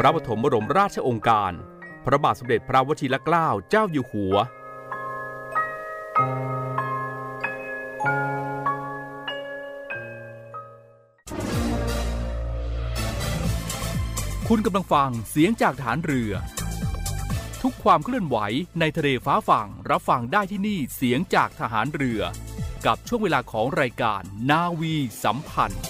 พระปฐมบรมราชองค์การ พระบาทสมเด็จพระวชิรเกล้าเจ้าอยู่หัว คุณกำลังฟังเสียงจากฐานเรือ ทุกความเคลื่อนไหวในทะเลฟ้าฝั่งรับฟังได้ที่นี่เสียงจากทหารเรือ กับช่วงเวลาของรายการนาวีสัมพันธ์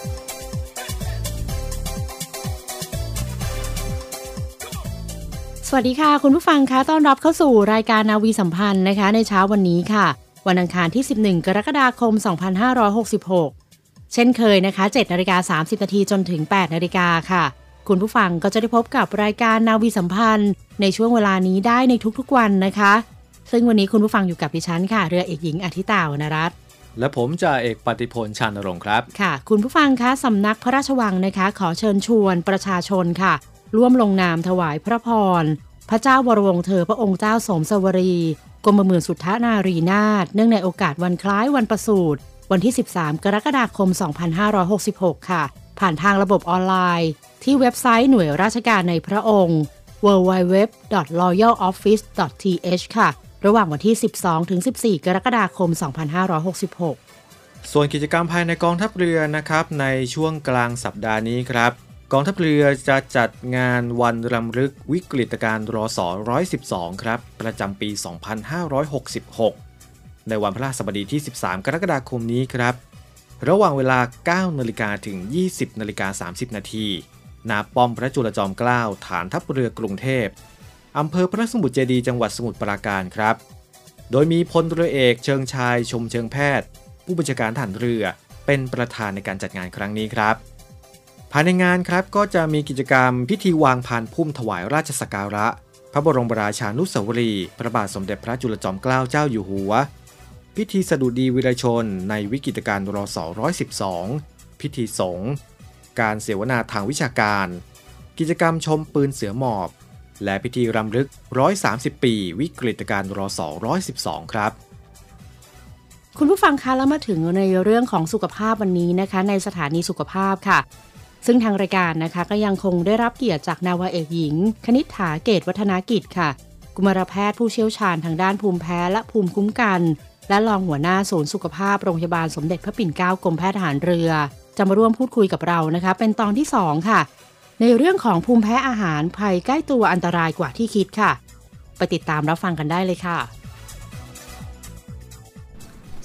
สวัสดีค่ะ คุณผู้ฟังคะต้อนรับเข้าสู่รายการนาวีสัมพันธ์นะคะ ในเช้าวันนี้ค่ะ วันอังคารที่ 11 กรกฎาคม 2566 เช่นเคยนะคะ7นาฬิกา30นาทีจนถึง 8นาฬิกาค่ะ คุณผู้ฟังก็จะได้พบกับรายการนาวีสัมพันธ์ ในช่วงเวลานี้ได้ในทุกๆวันนะคะ ซึ่งวันนี้คุณผู้ฟังอยู่กับดิฉันค่ะ เรือเอกหญิงอธิตาวรรณรัตน์และผมจ่าเอกปฏิพลชานรงค์ครับ ค่ะ คุณผู้ฟังคะสำนักพระราชวังนะคะ ขอเชิญชวนประชาชนค่ะ ร่วมลงนามถวายพระพร พระเจ้าวรวงเธอพระองค์เจ้าสมสวรีกรมหมื่นสุทธานารีนาถเนื่องในโอกาสวันคล้ายวันประสูติวันที่ 13 กรกฎาคม 2566 ค่ะ ผ่านทางระบบออนไลน์ ที่เว็บไซต์หน่วยราชการในพระองค์ www.royaloffice.th ค่ะ ระหว่างวันที่ 12 ถึง 14 กรกฎาคม 2566 ส่วนกิจกรรมภายในกองทัพเรือนะครับ ในช่วงกลางสัปดาห์นี้ครับ กองทัพเรือจะจัดงานวันรำลึกวิกฤตการณ์รศ112 ครับ ประจำปี 2566 ในวันพระราชบดีที่ 13 กรกฎาคมนี้ครับ ระหว่างเวลา 9 นาฬิกาถึง 20 นาฬิกา 30 นาทีณป้อมพระจุลจอมเกล้า ฐานทัพเรือกรุงเทพ อำเภอพระสมุทรเจดี จังหวัดสมุทรปราการครับ โดยมีพลเรือเอกเชิงชายชมเชิงแพทย์ ผู้บัญชาการฐานเรือเป็นประธานในการจัดงานครั้งนี้ครับ ภายในงานครับก็จะมีกิจกรรมพิธีวางพานพุ่มถวายราชสักการะ พระบรมราชานุสาวรีย์พระบาทสมเด็จพระจุลจอมเกล้าเจ้าอยู่หัว พิธีสดุดีวิรชน ในวิกฤตการณ์รศ112พิธีสงฆ์การเสวนาทางวิชาการ กิจกรรมชมปืนเสือหมอบ และพิธีรำลึก 130 ปี วิกฤตการณ์รศ112 ครับคุณผู้ฟังคะแล้วมาถึงในเรื่องของสุขภาพวันนี้นะคะ ในสถานีสุขภาพค่ะ ซึ่งทางรายการนะคะก็ยังคงได้รับเกียรติจากนาวาเอกหญิง คณิษฐาเกตวัฒนากิจค่ะ กุมารแพทย์ผู้เชี่ยวชาญทางด้านภูมิแพ้และภูมิคุ้มกัน และรองหัวหน้าศูนย์สุขภาพโรงพยาบาลสมเด็จพระปิ่นเกล้ากรมแพทย์ทหารเรือ จะมาร่วมพูดคุยกับเรานะคะ เป็นตอนที่ 2 ค่ะ ในเรื่องของภูมิแพ้อาหารภัยใกล้ตัวอันตรายกว่าที่คิดค่ะ ไปติดตามรับฟังกันได้เลยค่ะ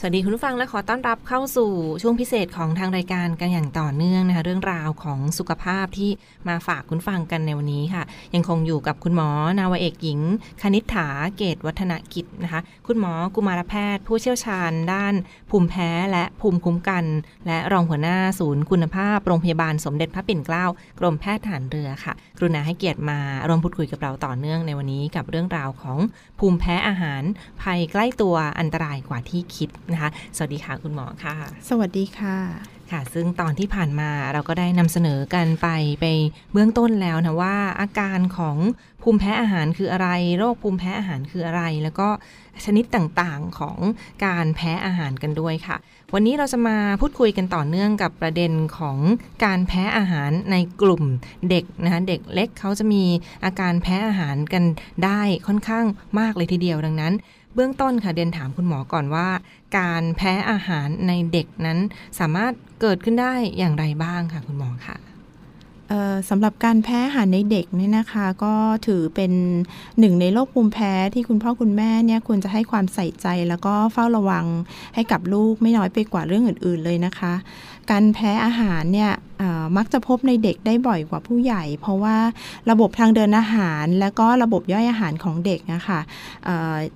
สวัสดีคุณผู้ฟังและขอต้อนรับเข้าสู่ช่วงพิเศษของทางรายการกันอย่างต่อเนื่องนะคะเรื่องราวของสุขภาพที่มาฝากคุณฟังกันในวันนี้ค่ะ ยังคงอยู่กับคุณหมอนาวเอกหญิง คณิษฐาเกตวัฒนกิจนะคะ คุณหมอกุมารแพทย์ ผู้เชี่ยวชาญ ด้าน ภูมิแพ้และภูมิคุ้มกัน และรองหัวหน้าศูนย์คุณภาพโรงพยาบาลสมเด็จพระปิ่นเกล้ากรมแพทย์ทหารเรือค่ะ กรุณาให้เกียรติมาร่วมพูดคุยกับเราต่อเนื่องในวันนี้กับเรื่องราวของภูมิแพ้อาหารภัยใกล้ตัวอันตรายกว่าที่คิดนะคะ สวัสดีค่ะคุณหมอค่ะ สวัสดีค่ะค่ะ ซึ่งตอนที่ผ่านมาเราก็ได้นำเสนอกันไปไปเบื้องต้นแล้วนะว่าอาการของภูมิแพ้อาหารคืออะไร โรคภูมิแพ้อาหารคืออะไร แล้วก็ชนิดต่างๆของการแพ้อาหารกันด้วยค่ะ วันนี้เราจะมาพูดคุยกันต่อเนื่องกับประเด็นของการแพ้อาหารในกลุ่มเด็กนะคะเด็กเล็กเขาจะมีอาการแพ้อาหารกันได้ค่อนข้างมากเลยทีเดียวดังนั้น เบื้องต้นค่ะเดนถามคุณหมอก่อนว่า การแพ้อาหารในเด็กนั้นสามารถเกิดขึ้นได้อย่างไรบ้างค่ะ คุณหมอค่ะสำหรับการแพ้อาหารในเด็กเนี่ยนะคะ ก็ถือเป็นหนึ่งในโรคภูมิแพ้ที่คุณพ่อคุณแม่เนี่ยควรจะให้ความใส่ใจแล้วก็เฝ้าระวังให้กับลูกไม่น้อยไปกว่าเรื่องอื่น ๆเลยนะคะการแพ้อาหารเนี่ยมักจะพบในเด็กได้บ่อยกว่าผู้ใหญ่ เพราะว่าระบบทางเดินอาหารและก็ระบบย่อยอาหารของเด็กนะคะ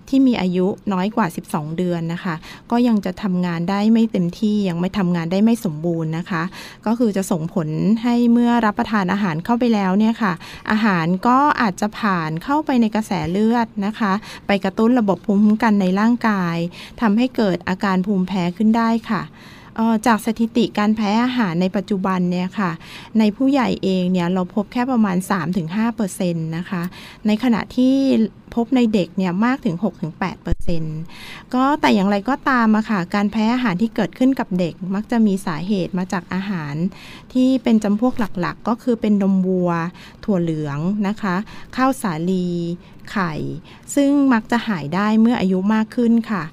ที่มีอายุน้อยกว่า 12 เดือนนะคะ ก็ยังจะทำงานได้ไม่เต็มที่ยังไม่ทำงานได้ไม่สมบูรณ์นะคะ ก็คือจะส่งผลให้เมื่อรับประทานอาหารเข้าไปแล้วเนี่ยค่ะ อาหารก็อาจจะผ่านเข้าไปในกระแสเลือดนะคะ ไปกระตุ้นระบบภูมิคุ้มกันในร่างกายทำให้เกิดอาการภูมิแพ้ขึ้นได้ค่ะ จากสถิติการแพ้อาหารในปัจจุบันเนี่ยค่ะ ในผู้ใหญ่เองเนี่ยเราพบแค่ประมาณ 3-5%นะคะ ในขณะที่พบในเด็กเนี่ยมากถึง 6-8%ก็แต่อย่างไรก็ตามอะค่ะ การแพ้อาหารที่เกิดขึ้นกับเด็ก มักจะมีสาเหตุมาจากอาหาร ที่เป็นจำพวกหลักๆ ก็คือเป็นนมวัว ถั่วเหลืองนะคะ ข้าวสาลี ไข่ ซึ่งมักจะหายได้เมื่ออายุมากขึ้นค่ะ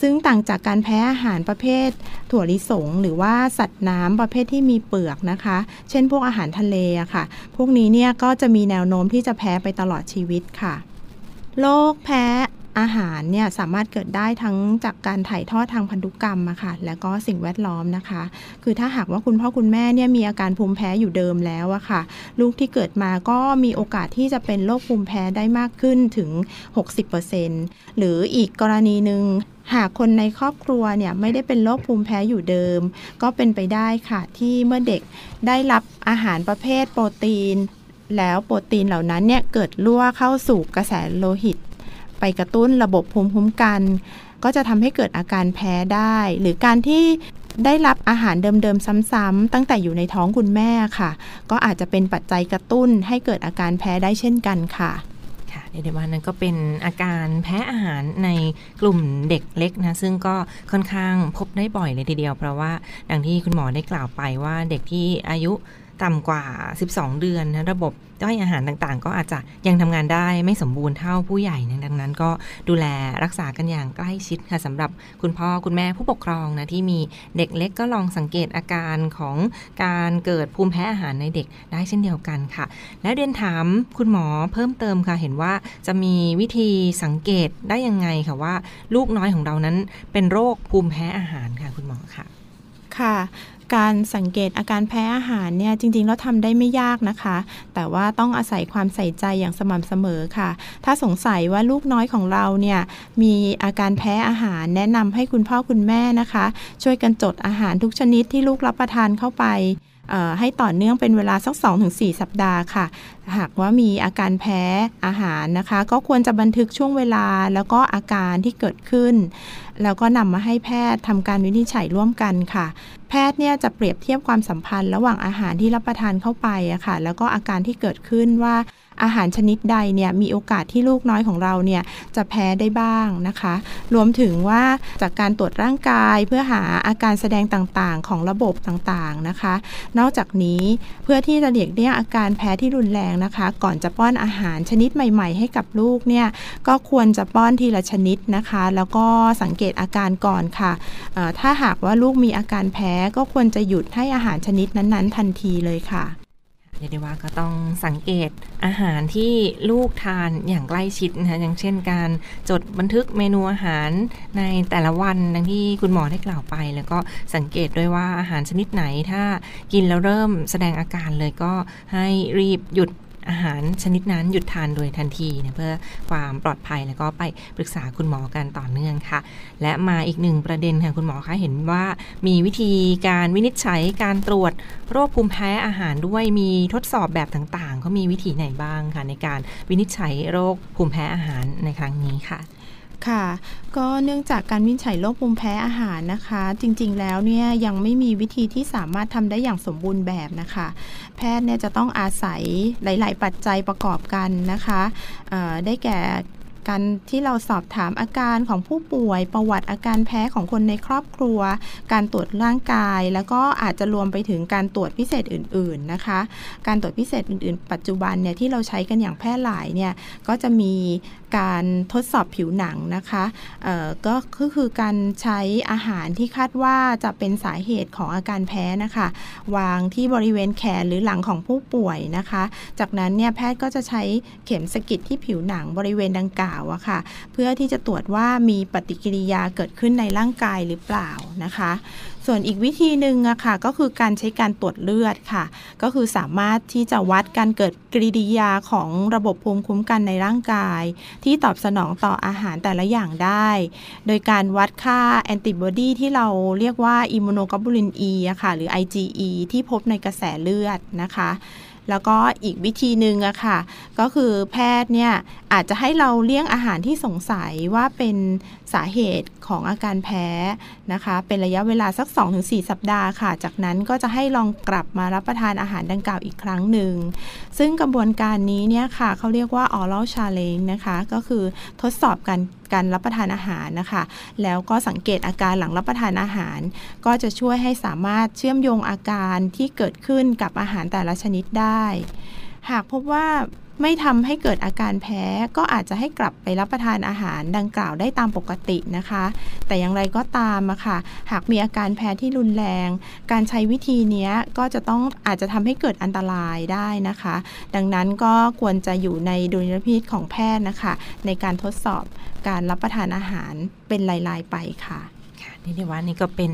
ซึ่งต่างจากการแพ้อาหารประเภท ถั่วลิสง หรือว่าสัตว์น้ำประเภทที่มีเปลือกนะคะ เช่นพวกอาหารทะเลอะค่ะ พวกนี้เนี่ยก็จะมีแนวโน้มที่จะแพ้ไปตลอดชีวิตค่ะโรคแพ้ อาหารเนี่ยสามารถเกิดได้ทั้งจากการถ่ายทอดทางพันธุกรรมอะค่ะ แล้วก็สิ่งแวดล้อมนะคะ คือถ้าหากว่าคุณพ่อคุณแม่เนี่ยมีอาการภูมิแพ้อยู่เดิมแล้วอะค่ะ ลูกที่เกิดมาก็มีโอกาสที่จะเป็นโรคภูมิแพ้ได้มากขึ้นถึง 60%หรืออีกกรณีหนึ่งหากคนในครอบครัวเนี่ยไม่ได้เป็นโรคภูมิแพ้อยู่เดิม ก็เป็นไปได้ค่ะที่เมื่อเด็กได้รับอาหารประเภทโปรตีน แล้วโปรตีนเหล่านั้นเนี่ยเกิดรั่วเข้าสู่กระแสโลหิต ไปกระตุ้นระบบภูมิคุ้มกัน ก็จะทำให้เกิดอาการแพ้ได้ หรือการที่ได้รับอาหารเดิมๆ ซ้ำๆตั้งแต่อยู่ในท้องคุณแม่ค่ะ ก็อาจจะเป็นปัจจัยกระตุ้นให้เกิดอาการแพ้ได้เช่นกันค่ะเรียกได้ว่านั้นก็เป็นอาการแพ้อาหารในกลุ่มเด็กเล็กนะซึ่งก็ค่อนข้างพบได้บ่อยเลยทีเดียว เพราะว่าดังที่คุณหมอได้กล่าวไปว่าเด็กที่อายุ ต่ำกว่า 12 เดือนนะระบบย่อยอาหารต่างๆ ก็อาจจะยังทำงานได้ไม่สมบูรณ์เท่าผู้ใหญ่นะดังนั้น ก็ดูแลรักษากันอย่างใกล้ชิดค่ะสำหรับคุณพ่อคุณแม่ผู้ปกครองนะที่มีเด็กเล็กก็ลองสังเกตอาการของการเกิดภูมิแพ้อาหารในเด็กได้เช่นเดียวกันค่ะ และเรียนถามคุณหมอเพิ่มเติมค่ะเห็นว่าจะมีวิธีสังเกตได้ยังไงค่ะว่า ลูกน้อยของเรานั้นเป็นโรคภูมิแพ้อาหารค่ะคุณหมอค่ะค่ะ การสังเกตอาการแพ้อาหารเนี่ยจริงๆเราทำได้ไม่ยากนะคะ แต่ว่าต้องอาศัยความใส่ใจอย่างสม่ำเสมอค่ะ ถ้าสงสัยว่าลูกน้อยของเราเนี่ยมีอาการแพ้อาหาร แนะนำให้คุณพ่อคุณแม่นะคะ ช่วยกันจดอาหารทุกชนิดที่ลูกรับประทานเข้าไป ให้ต่อเนื่องเป็นเวลาสัก 2-4 สัปดาห์ค่ะ หากว่ามีอาการแพ้อาหารนะคะ ก็ควรจะบันทึกช่วงเวลาแล้วก็อาการที่เกิดขึ้น แล้วก็นำมาให้แพทย์ทำการวินิจฉัยร่วมกันค่ะ แพทย์เนี่ยจะเปรียบเทียบความสัมพันธ์ ระหว่างอาหารที่รับประทานเข้าไปอะค่ะ แล้วก็อาการที่เกิดขึ้นว่า อาหารชนิดใดเนี่ยมีโอกาสที่ลูกน้อยของเราเนี่ยจะแพ้ได้บ้างนะคะ รวมถึงว่าจากการตรวจร่างกายเพื่อหาอาการแสดงต่างๆ ของระบบต่างๆนะคะ นอกจากนี้เพื่อที่จะเลีกเลี่ยงอาการแพ้ที่รุนแรงนะคะ ก่อนจะป้อนอาหารชนิดใหม่ๆ ให้กับลูกเนี่ยก็ควรจะป้อนทีละชนิดนะคะ แล้วก็สังเกตอาการก่อนค่ะ ถ้าหากว่าลูกมีอาการแพ้ก็ควรจะหยุดให้อาหารชนิดนั้นๆ ทันทีเลยค่ะ เรียกได้ว่าก็ต้องสังเกตอาหารที่ลูกทานอย่างใกล้ชิดนะคะอย่างเช่นการจดบันทึกเมนูอาหารในแต่ละวันดังที่คุณหมอได้กล่าวไป แล้วก็สังเกตด้วยว่าอาหารชนิดไหนถ้ากินแล้วเริ่มแสดงอาการเลยก็ให้รีบหยุด อาหารชนิดนั้นหยุดทานโดยทันทีเพื่อความปลอดภัยแล้วก็ไปปรึกษาคุณหมอกันต่อเนื่องค่ะ และมาอีกหนึ่งประเด็นค่ะคุณหมอคะเห็นว่ามีวิธีการวินิจฉัยการตรวจโรคภูมิแพ้อาหารด้วยมีทดสอบแบบต่างๆเขามีวิธีไหนบ้างคะในการวินิจฉัยโรคภูมิแพ้อาหารในครั้งนี้ค่ะ ค่ะ ก็เนื่องจากการวินิจฉัยโรคภูมิแพ้อาหารนะคะ จริงๆแล้วเนี่ยยังไม่มีวิธีที่สามารถทำได้อย่างสมบูรณ์แบบนะคะ แพทย์เนี่ยจะต้องอาศัยหลาย ๆ ปัจจัยประกอบกันนะคะได้แก่การที่เราสอบถามอาการของผู้ป่วย ประวัติอาการแพ้ของคนในครอบครัว การตรวจร่างกาย แล้วก็อาจจะรวมไปถึงการตรวจพิเศษอื่น ๆนะคะ การตรวจพิเศษอื่น ๆ ปัจจุบันเนี่ยที่เราใช้กันอย่างแพร่หลายเนี่ยก็จะมี การทดสอบผิวหนังนะคะก็คือการใช้อาหารที่คาดว่าจะเป็นสาเหตุของอาการแพ้นะคะ วางที่บริเวณแขนหรือหลังของผู้ป่วยนะคะ จากนั้นเนี่ยแพทย์ก็จะใช้เข็มสกิดที่ผิวหนังบริเวณดังกล่าวอะค่ะ เพื่อที่จะตรวจว่ามีปฏิกิริยาเกิดขึ้นในร่างกายหรือเปล่านะคะ ส่วนอีกวิธีหนึ่งอะค่ะก็คือการใช้การตรวจเลือดค่ะ ก็คือสามารถที่จะวัดการเกิดกริยาของระบบภูมิคุ้มกันในร่างกาย ที่ตอบสนองต่ออาหารแต่ละอย่างได้ โดยการวัดค่าแอนติบอดีที่เราเรียกว่าอิมมูโนกลบูลิน E อะค่ะหรือ IgE ที่พบในกระแสเลือดนะคะแล้วก็อีกวิธีหนึ่งอะค่ะ ก็คือแพทย์เนี่ยอาจจะให้เราเลี่ยงอาหารที่สงสัยว่าเป็น สาเหตุของอาการแพ้นะคะ เป็นระยะเวลาสัก 2-4 สัปดาห์ค่ะ จากนั้นก็จะให้ลองกลับมารับประทานอาหารดังกล่าวอีกครั้งหนึ่ง ซึ่งกระบวนการนี้เนี่ยค่ะเขาเรียกว่า oral challenge นะคะ ก็คือทดสอบการการรับประทานอาหารนะคะ แล้วก็สังเกตอาการหลังรับประทานอาหาร ก็จะช่วยให้สามารถเชื่อมโยงอาการที่เกิดขึ้นกับอาหารแต่ละชนิดได้ หากพบว่า ไม่ทำให้เกิดอาการแพ้ก็อาจจะให้กลับไปรับประทานอาหารดังกล่าวได้ตามปกตินะคะ แต่อย่างไรก็ตามอะค่ะ หากมีอาการแพ้ที่รุนแรง การใช้วิธีนี้ก็จะต้องอาจจะทำให้เกิดอันตรายได้นะคะ ดังนั้นก็ควรจะอยู่ในดุลยพินิจของแพทย์นะคะ ในการทดสอบการรับประทานอาหารเป็นราย ๆ ไปค่ะค่ะ นี่เรียกว่านี่ก็เป็น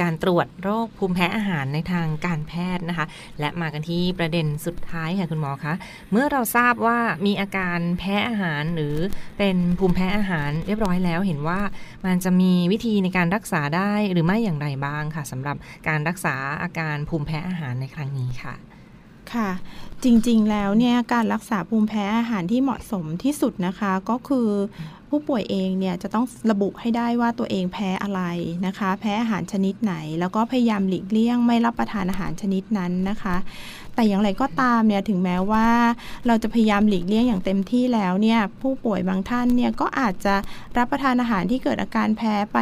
การตรวจโรคภูมิแพ้อาหารในทางการแพทย์นะคะ และมากันที่ประเด็นสุดท้ายค่ะคุณหมอคะเมื่อเราทราบว่ามีอาการแพ้อาหารหรือเป็นภูมิแพ้อาหารเรียบร้อยแล้ว เห็นว่ามันจะมีวิธีในการรักษาได้หรือไม่อย่างไรบ้างค่ะสำหรับการรักษาอาการภูมิแพ้อาหารในครั้งนี้ค่ะค่ะ จริงๆ แล้วเนี่ยการรักษาภูมิแพ้อาหารที่เหมาะสมที่สุดนะคะก็คือผู้ป่วยเองเนี่ยจะต้องระบุให้ได้ว่าตัวเองแพ้อะไรนะคะ แพ้อาหารชนิดไหน แล้วก็พยายามหลีกเลี่ยงไม่รับประทานอาหารชนิดนั้นนะคะแต่อย่างไรก็ตามเนี่ยถึงแม้ว่าเราจะพยายามหลีกเลี่ยงอย่างเต็มที่แล้วเนี่ยผู้ป่วยบางท่านเนี่ยก็อาจจะรับประทานอาหารที่เกิดอาการแพ้ไป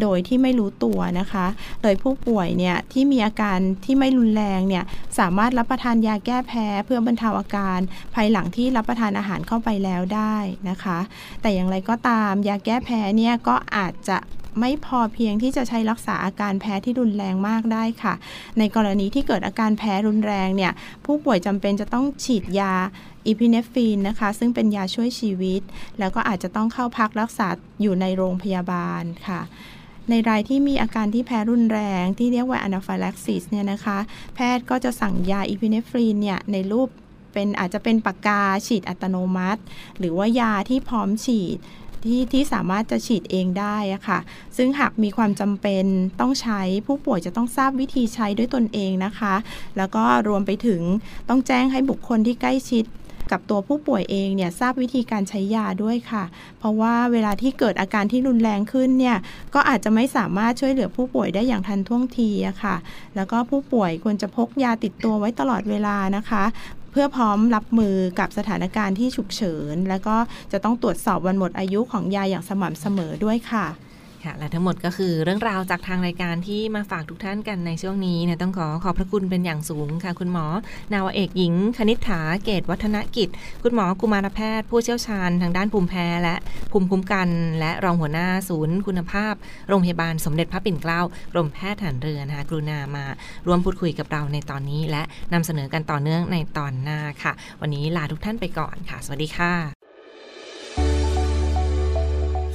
โดยที่ไม่รู้ตัวนะคะโดยผู้ป่วยเนี่ยที่มีอาการที่ไม่รุนแรงเนี่ยสามารถรับประทานยาแก้แพ้เพื่อบรรเทาอาการ ภายหลังที่รับประทานอาหารเข้าไปแล้วได้นะคะ แต่อย่างไรก็ตามยาแก้แพ้เนี่ยก็อาจจะ ไม่พอเพียงที่จะใช้รักษาอาการแพ้ที่รุนแรงมากได้ค่ะ ในกรณีที่เกิดอาการแพ้รุนแรงเนี่ยผู้ป่วยจำเป็นจะต้องฉีดยาอีพิเนฟีนนะคะ ซึ่งเป็นยาช่วยชีวิต แล้วก็อาจจะต้องเข้าพักรักษาอยู่ในโรงพยาบาลค่ะในรายที่มีอาการที่แพ้รุนแรงที่เรียกว่า anaphylaxis เนี่ยนะคะ แพทย์ก็จะสั่งยาอีพิเนฟรีนเนี่ยในรูปเป็นอาจจะเป็นปากกาฉีดอัตโนมัติ หรือว่ายาที่พร้อมฉีด ที่ที่สามารถจะฉีดเองได้อะค่ะ ซึ่งหากมีความจำเป็นต้องใช้ผู้ป่วยจะต้องทราบวิธีใช้ด้วยตนเองนะคะ แล้วก็รวมไปถึงต้องแจ้งให้บุคคลที่ใกล้ชิดกับตัวผู้ป่วยเองเนี่ยทราบวิธีการใช้ยาด้วยค่ะ เพราะว่าเวลาที่เกิดอาการที่รุนแรงขึ้นเนี่ยก็อาจจะไม่สามารถช่วยเหลือผู้ป่วยได้อย่างทันท่วงทีอะค่ะ แล้วก็ผู้ป่วยควรจะพกยาติดตัวไว้ตลอดเวลานะคะ เพื่อพร้อมรับมือกับสถานการณ์ที่ฉุกเฉิน และก็จะต้องตรวจสอบวันหมดอายุของยาอย่างสม่ำเสมอด้วยค่ะ ค่ะ และทั้งหมดก็คือเรื่องราวจากทางรายการที่มาฝากทุกท่านกันในช่วงนี้เนี่ยต้องขอขอบพระคุณเป็นอย่างสูงค่ะ คุณหมอ นาวเอกหญิง คณิษฐาเกตวัฒนกิจ คุณหมอกุมารแพทย์ ผู้เชี่ยวชาญทางด้านภูมิแพ้และภูมิคุ้มกัน และรองหัวหน้าศูนย์ คุณภาพ โรงพยาบาลสมเด็จพระปิ่นเกล้ากรมแพทย์ทหารเรือนะคะกรุณามาร่วมพูดคุยกับเราในตอนนี้ และนำเสนอกันต่อเนื่องในตอนหน้าค่ะ วันนี้ลาทุกท่านไปก่อนค่ะ สวัสดีค่ะ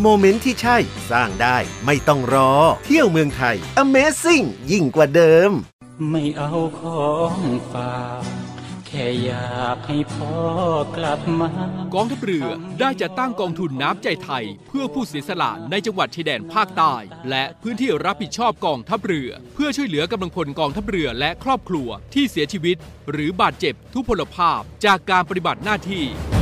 moment ที่ใช่สร้างได้ไม่ต้องรอ เที่ยวเมืองไทย Amazing ยิ่งกว่าเดิม ไม่เอาของฝากแคค่อยากให้พ่อกลับมากองทัพเรือได้จัดตั้งกองทุนน้ำใจไทย เพื่อผู้เสียสละในจังหวัดชายแดนภาคใต้และพื้นที่รับผิดชอบกองทัพเรือ เพื่อช่วยเหลือกำลังพลกองทัพเรือและครอบครัวที่เสียชีวิต หรือบาดเจ็บทุพพลภาพจากการปฏิบัติหน้าที่ข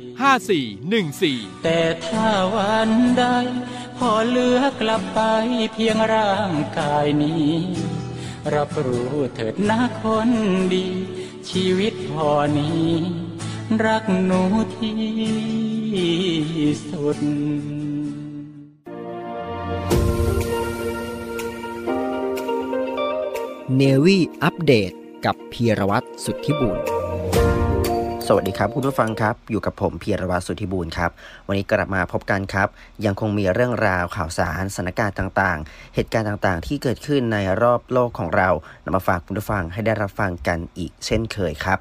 5414 แต่ถ้าวันใดพอเหลือกลับไปเพียงร่างกายนี้ รับรู้เถิดนะคนดี ชีวิตพอนี้ รักหนูที่สุดเนวี่อัปเดตกับพีรวัตรสุทธิบุญ สวัสดีครับคุณผู้ฟังครับ อยู่กับผมเพียรวัตสุธิบูรณ์ครับ วันนี้กลับมาพบกันครับ ยังคงมีเรื่องราวข่าวสารสถานการณ์ต่างๆ เหตุการณ์ต่างๆ ที่เกิดขึ้นในรอบโลกของเรานำมาฝากคุณผู้ฟังให้ได้รับฟังกันอีกเช่นเคยครับ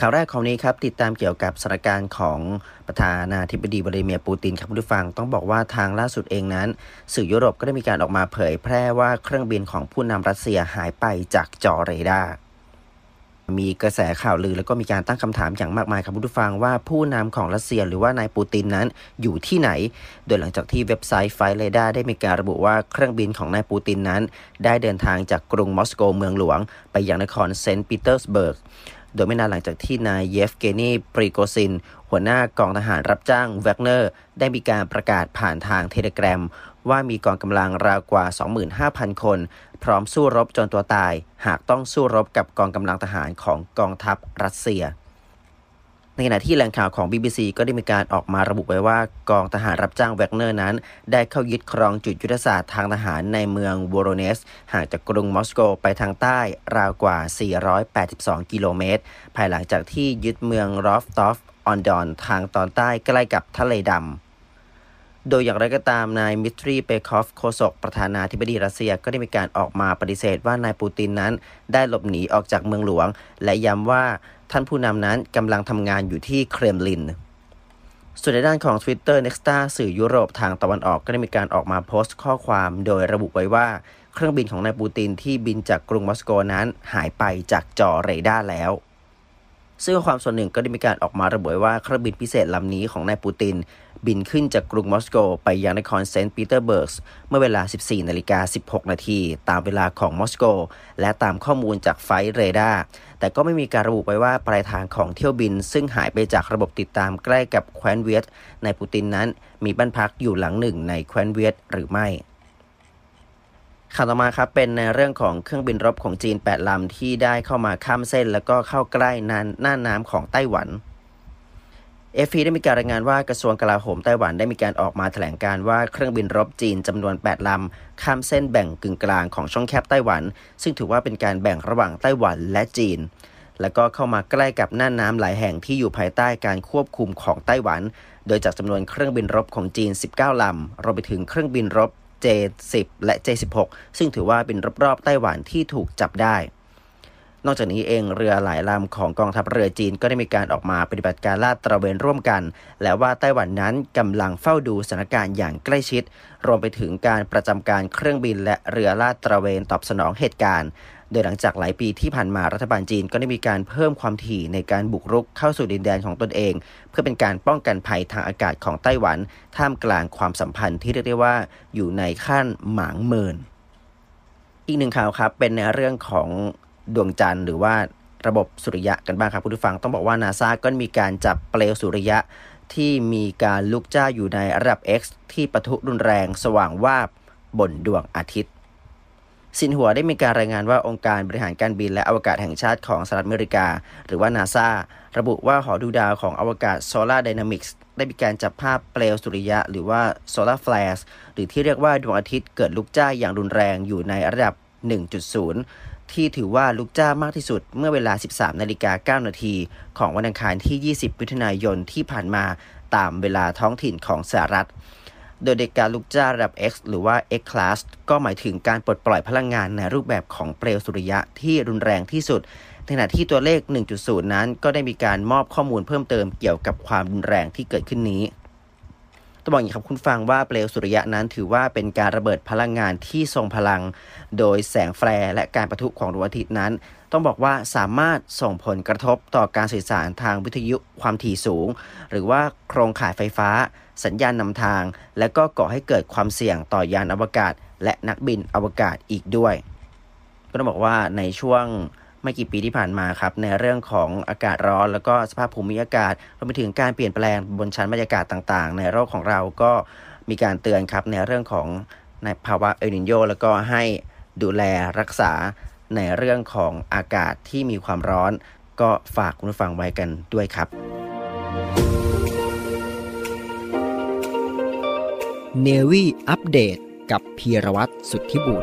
ข่าวแรกของนี้ครับติดตามเกี่ยวกับสถานการณ์ของประธานาธิบดีวลาดิเมียร์ปูตินครับคุณผู้ฟังต้องบอกว่าทางล่าสุดเองนั้น สื่อยุโรปก็ได้มีการออกมาเผยแพร่ว่าเครื่องบินของผู้นำรัสเซียหายไปจากจอเรดาร์ มีกระแสข่าวลือแล้วก็มีการตั้งคำถามอย่างมากมายครับผู้ฟังว่าผู้นำของรัสเซียหรือว่านายปูตินนั้นอยู่ที่ไหน โดยหลังจากที่เว็บไซต์ Flightradar ได้มีการระบุว่าเครื่องบินของนายปูตินนั้น ได้เดินทางจากกรุงมอสโกเมืองหลวง ไปยังนครเซนต์ปีเตอร์สเบิร์กโดยไม่นานหลังจากที่นายเยฟเกนีปริโกซิน หัวหน้ากองทหารรับจ้างแวกเนอร์ ได้มีการประกาศผ่านทางเทเลกราฟ ว่ามีกองกำลังราวกว่า 25,000 คน พร้อมสู้รบจนตัวตาย หากต้องสู้รบกับกองกำลังทหารของกองทัพรัสเซีย ในขณะที่แหล่งข่าวของ BBC ก็ได้มีการออกมาระบุไว้ว่ากองทหารรับจ้างแวกเนอร์นั้น ได้เข้ายึดครองจุดยุทธศาสตร์ทางทหารในเมืองวโรเนสห่างจากกรุงมอสโกไปทางใต้ราวกว่า 482 กิโลเมตร ภายหลังจากที่ยึดเมืองรอฟตอฟออนดอนทางตอนใต้ใกล้กับทะเลดำ โดยอย่างไรก็ตามนายมิตรีเปคอฟโฆษกประธานาธิบดีรัสเซียก็ได้มีการออกมาปฏิเสธว่านายปูตินนั้นได้หลบหนีออกจากเมืองหลวง และย้ำว่าท่านผู้นำนั้นกำลังทำงานอยู่ที่เครมลินส่วนในด้านของ Twitter Nexta สื่อยุโรปทางตะวันออกก็ได้มีการออกมาโพสต์ข้อความโดยระบุไว้ว่า เครื่องบินของนายปูตินที่บินจากกรุงมอสโกนั้นหายไปจากจอเรดาร์แล้วซึ่งความส่วนหนึ่งก็ได้มีการออกมาระบุไว้ว่าเครื่องบินพิเศษลำนี้ของนายปูติน บินขึ้นจากกรุงมอสโก ไปยังนครเซนต์ปีเตอร์เบิร์กเมื่อเวลา 14นาฬิกา16 นาทีตามเวลาของมอสโก และตามข้อมูลจาก Flightradar แต่ก็ไม่มีการระบุไว้ว่าปลายทางของเที่ยวบิน ซึ่งหายไปจากระบบติดตามใกล้กับแคว้นตเวียร์นายปูตินนั้น มีบ้านพักอยู่หลังหนึ่งในแคว้นตเวียร์หรือไม่ข่าวต่อมาครับเป็นในเรื่องของเครื่องบินรบของจีน 8 ลำที่ได้เข้ามาข้ามเส้น แล้วก็เข้าใกล้น่านน้ำของไต้หวัน เอฟีได้มีการรายงานว่ากระทรวงกลาโหมไต้หวันได้มีการออกมาแถลงการว่าเครื่องบินรบจีนจำนวน 8 ลำ ข้ามเส้นแบ่งกึ่งกลางของช่องแคบไต้หวัน ซึ่งถือว่าเป็นการแบ่งระหว่างไต้หวันและจีน และก็เข้ามาใกล้กับน่านน้ำหลายแห่งที่อยู่ภายใต้การควบคุมของไต้หวัน โดยจากจำนวนเครื่องบินรบของจีน 19 ลำรวมไปถึงเครื่องบินรบ J10 และ J16 ซึ่งถือว่าเป็นรอบๆไต้หวันที่ถูกจับได้ นอกจากนี้เองเรือหลายลำของกองทัพเรือจีนก็ได้มีการออกมาปฏิบัติการลาดตระเวนร่วมกัน และว่าไต้หวันนั้นกำลังเฝ้าดูสถานการณ์อย่างใกล้ชิด รวมไปถึงการประจำการเครื่องบินและเรือลาดตระเวนตอบสนองเหตุการณ์โดยหลังจากหลายปีที่ผ่านมารัฐบาลจีนก็ได้มีการเพิ่มความถี่ในการบุกรุกเข้าสู่ดินแดนของตนเอง เพื่อเป็นการป้องกันภัยทางอากาศของไต้หวัน ท่ามกลางความสัมพันธ์ที่เรียกได้ว่าอยู่ในขั้นหมางเมิน อีกหนึ่งข่าวครับเป็นในเรื่องของ ดวงจันทร์หรือว่าระบบสุริยะกันบ้างครับคุณผู้ฟังต้องบอกว่านาซาก็มีการจับเปลวสุริยะที่มีการลุกจ้าอยู่ในระดับ X ที่ปะทุรุนแรงสว่างวาบบนดวงอาทิตย์สินหัวได้มีการรายงานว่าองค์การบริหารการบินและอวกาศแห่งชาติของสหรัฐอเมริกา หรือว่านาซาระบุว่าหอดูดาวของอวกาศ Solar Dynamics ได้มีการจับภาพเปลวสุริยะ หรือว่า Solar Flares หรือที่เรียกว่าดวงอาทิตย์เกิดลุกจ้าอย่างรุนแรงอยู่ในระดับ 1.0 ที่ถือว่าลุกจ้ามากที่สุดเมื่อเวลา 13นาฬิกา9นาทีของวันอังคารที่ 20 มิถุนายนที่ผ่านมาตามเวลาท้องถิ่นของสหรัฐ โดยเด็กการลุกจ้าระดับ X หรือว่า X class ก็หมายถึงการปลดปล่อยพลังงานในรูปแบบของเปลวสุริยะที่รุนแรงที่สุด ในขณะที่ตัวเลข 1.0 นั้น ก็ได้มีการมอบข้อมูลเพิ่มเติมเกี่ยวกับความรุนแรงที่เกิดขึ้นนี้ ต้องบอกอย่างครับคุณฟังว่าเปลวสุริยะนั้นถือว่าเป็นการระเบิดพลังงานที่ทรงพลัง โดยแสงแฟร์และการประทุของดวงอาทิตย์นั้น ต้องบอกว่าสามารถส่งผลกระทบต่อการสื่อสารทางวิทยุความถี่สูง หรือว่าโครงข่ายไฟฟ้า สัญญาณนำทาง และก็ก่อให้เกิดความเสี่ยงต่อยานอวกาศ และนักบินอวกาศอีกด้วย ก็ต้องบอกว่าในช่วง ไม่กี่ปีที่ผ่านมาครับในเรื่องของอากาศร้อน แล้วก็สภาพภูมิอากาศรวมไปถึงการเปลี่ยนแปลงบนชั้นบรรยากาศต่างๆ ในโลกของเราก็มีการเตือนครับในเรื่องของในภาวะเอลนิโยแล้วก็ให้ดูแลรักษาในเรื่องของอากาศที่มีความร้อน ก็ฝากคุณผู้ฟังไว้กันด้วยครับ เนวี่อัปเดตกับพีรวัตรสุทธิบุญ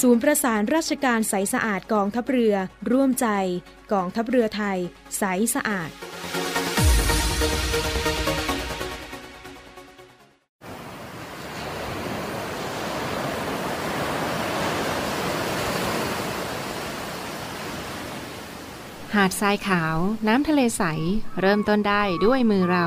ศูนย์ประสานราชการใสสะอาดกองทัพเรือ ร่วมใจ กองทัพเรือไทย ใสสะอาด หาดทรายขาว น้ำทะเลใส เริ่มต้นได้ด้วยมือเรา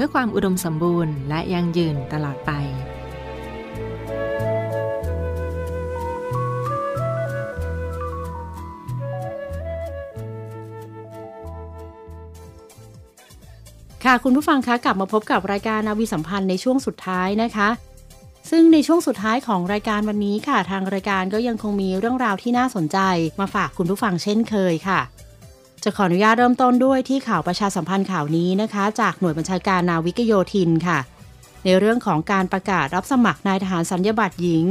พื่อความอุดมสมบูรณ์และยั่งยืนตลอดไป ค่ะคุณผู้ฟังคะกลับมาพบกับรายการนาวีสัมพันธ์ในช่วงสุดท้ายนะคะ ซึ่งในช่วงสุดท้ายของรายการวันนี้ค่ะ ทางรายการก็ยังคงมีเรื่องราวที่น่าสนใจมาฝากคุณผู้ฟังเช่นเคยค่ะ จะขออนุญาตเริ่มต้นด้วยที่ข่าวประชาสัมพันธ์ข่าวนี้นะคะ จากหน่วยบัญชาการนาวิกโยธินค่ะ ในเรื่องของการประกาศรับสมัครนายทหารสัญญาบัตรหญิง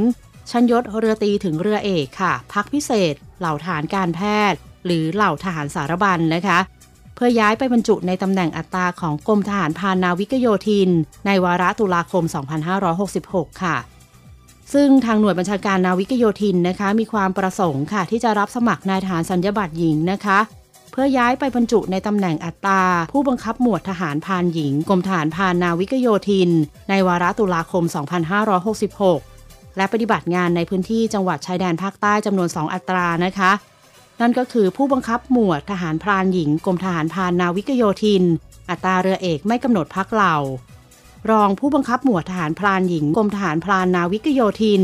ชั้นยศเรือตีถึงเรือเอกค่ะ พักพิเศษ เหล่าทหารการแพทย์ หรือเหล่าทหารสารบัญนะคะ เพื่อย้ายไปบรรจุในตำแหน่งอัตราของกรมทหารพานาวิกโยธิน ในวาระตุลาคม 2566 ค่ะซึ่งทางหน่วยบัญชาการนาวิกโยธินนะคะ มีความประสงค์ค่ะ ที่จะรับสมัครนายทหารสัญญาบัตรหญิงนะคะ พื่อย้ายไปบรรจุในตำแหน่งอัตรา ผู้บังคับหมวดทหารพานหญิงกรมทหารพานนาวิกโยธิน ในวาระตุลาคม 2566 และปฏิบัติงานในพื้นที่จังหวัดชายแดนภาคใต้จำนวน 2 อัตรานะคะ นั่นก็คือผู้บังคับหมวดทหารพรานหญิงกรมทหารพานนาวิกโยธิน อัตราเรือเอกไม่กำหนดพักเหล่ารองผู้บังคับหมวดทหารพรานหญิงกรมทหารพรานนาวิกโยธิน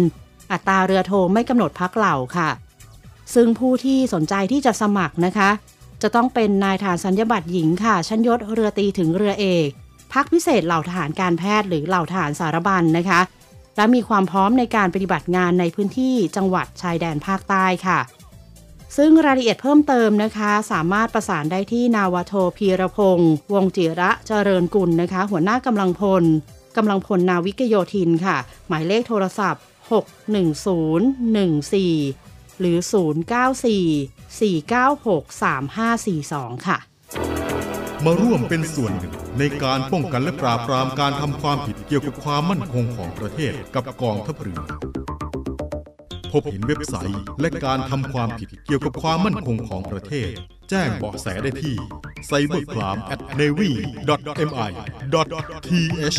อัตราเรือโทไม่กำหนดพักเหล่าค่ะ ซึ่งผู้ที่สนใจที่จะสมัครนะคะ จะต้องเป็นนายทหารสัญญาบัตรหญิงค่ะ ชั้นยศเรือตีถึงเรือเอกพักพิเศษเหล่าทหารการแพทย์หรือเหล่าทหารสารบัญนะคะ และมีความพร้อมในการปฏิบัติงานในพื้นที่จังหวัดชายแดนภาคใต้ค่ะ ซึ่งรายละเอียดเพิ่มเติมนะคะ สามารถประสานได้ที่นาวาโทพีรพงศ์วงจิระเจริญกุลนะคะ หัวหน้ากำลังพลกำลังพลนาวิกโยธินค่ะ หมายเลขโทรศัพท์ 61014 หรือ 4963542 ค่ะ มาร่วมเป็นส่วนหนึ่งในการป้องกันและปราบปรามการทำความผิดเกี่ยวกับความมั่นคงของประเทศกับกองทัพเรือพบเห็นเว็บไซต์และการทำความผิดเกี่ยวกับความมั่นคงของประเทศ แจ้งเบาะแสได้ที่ cybercrime@navy.mi.th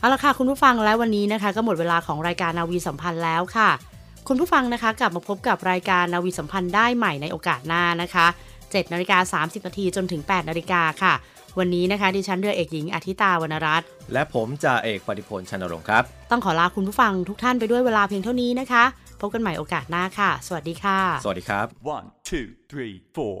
เอาละค่ะคุณผู้ฟังและวันนี้นะคะ ก็หมดเวลาของรายการนาวีสัมพันธ์แล้วค่ะ คุณผู้ฟังนะคะ กลับมาพบกับรายการนาวีสัมพันธ์ได้ใหม่ในโอกาสหน้านะคะ7นาฬิกา30นาทีจนถึง8นาฬิกาค่ะ วันนี้นะคะ ดิฉันเรือเอกหญิงอาทิตาวรรณรัตน์และผมจ่าเอกปฏิพลชนรงค์ครับ ต้องขอลาคุณผู้ฟังทุกท่านไปด้วยเวลาเพียงเท่านี้นะคะ พบกันใหม่โอกาสหน้าค่ะ สวัสดีค่ะ สวัสดีครับ One, two, three, four.